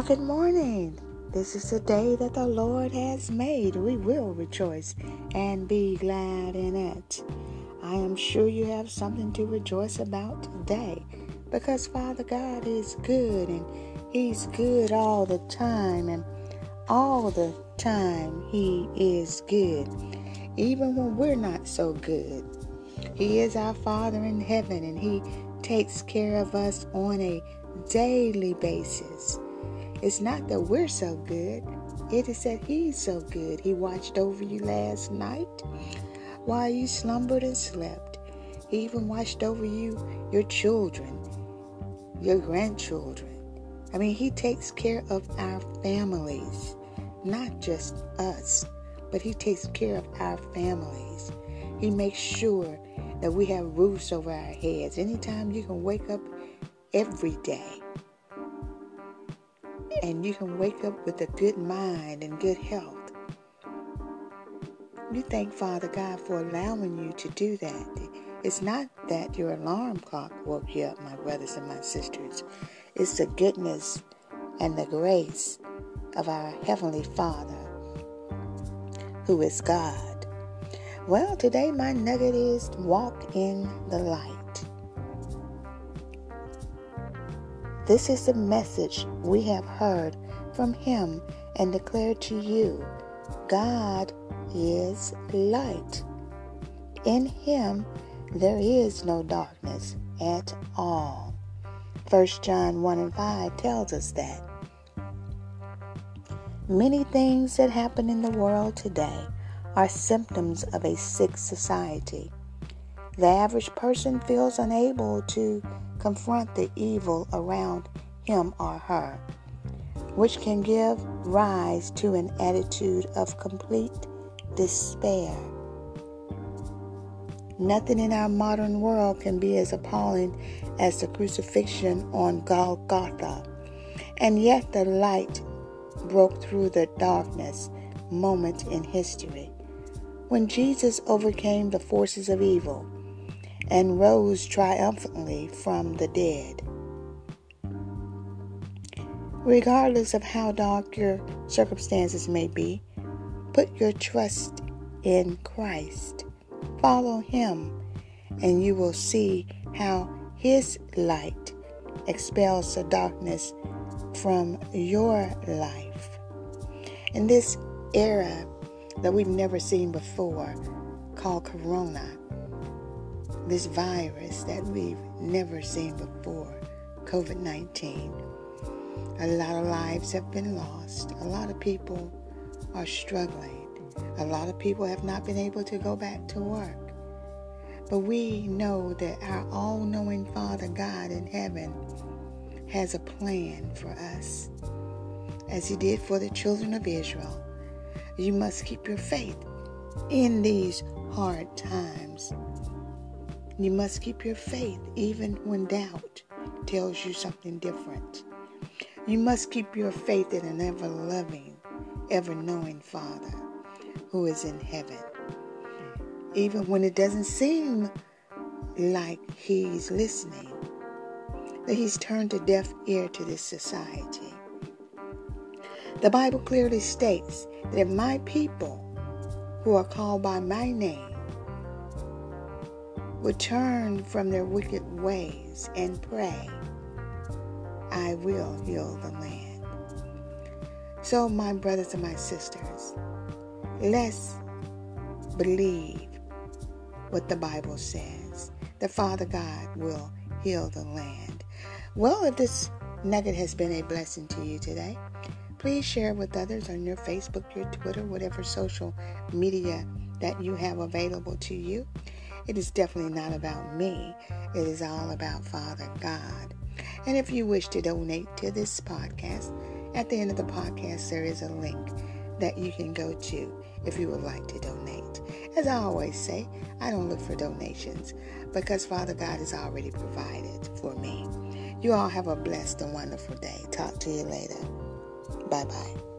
Good morning. This is the day that the Lord has made. We will rejoice and be glad in it. I am sure you have something to rejoice about today because Father God is good and He's good all the time, and all the time He is good, even when we're not so good. He is our Father in heaven and He takes care of us on a daily basis. It's not that we're so good, it is that He's so good. He watched over you last night while you slumbered and slept. He even watched over you, your children, your grandchildren. I mean, He takes care of our families, not just us, but He takes care of our families. He makes sure that we have roofs over our heads. Anytime you can wake up every day and you can wake up with a good mind and good health. You thank Father God for allowing you to do that. It's not that your alarm clock woke you up, my brothers and my sisters. It's the goodness and the grace of our Heavenly Father, who is God. Well, today my nugget is walk in the light. This is the message we have heard from Him and declared to you God is light. In Him there is no darkness at all. 1 John 1 and 5 tells us that. Many things that happen in the world today are symptoms of a sick society. The average person feels unable to confront the evil around him or her, which can give rise to an attitude of complete despair. Nothing in our modern world can be as appalling as the crucifixion on Golgotha, and yet the light broke through the darkness moment in history. When Jesus overcame the forces of evil, and rose triumphantly from the dead. Regardless of how dark your circumstances may be, put your trust in Christ. Follow Him, and you will see how His light expels the darkness from your life. In this era that we've never seen before, called Corona, this virus that we've never seen before, COVID 19. A lot of lives have been lost. A lot of people are struggling. A lot of people have not been able to go back to work. But we know that our all knowing Father God in heaven has a plan for us, as He did for the children of Israel. You must keep your faith in these hard times. You must keep your faith even when doubt tells you something different. You must keep your faith in an ever loving, ever knowing Father who is in heaven. Even when it doesn't seem like He's listening, that He's turned a deaf ear to this society. The Bible clearly states that if my people who are called by my name would turn from their wicked ways and pray, I will heal the land. So, my brothers and my sisters, let's believe what the Bible says. The Father God will heal the land. Well, if this nugget has been a blessing to you today, please share with others on your Facebook, your Twitter, whatever social media that you have available to you. It is definitely not about me, it is all about Father God. And if you wish to donate to this podcast, at the end of the podcast, there is a link that you can go to if you would like to donate. As I always say, I don't look for donations because Father God has already provided for me. You all have a blessed and wonderful day. Talk to you later. Bye bye.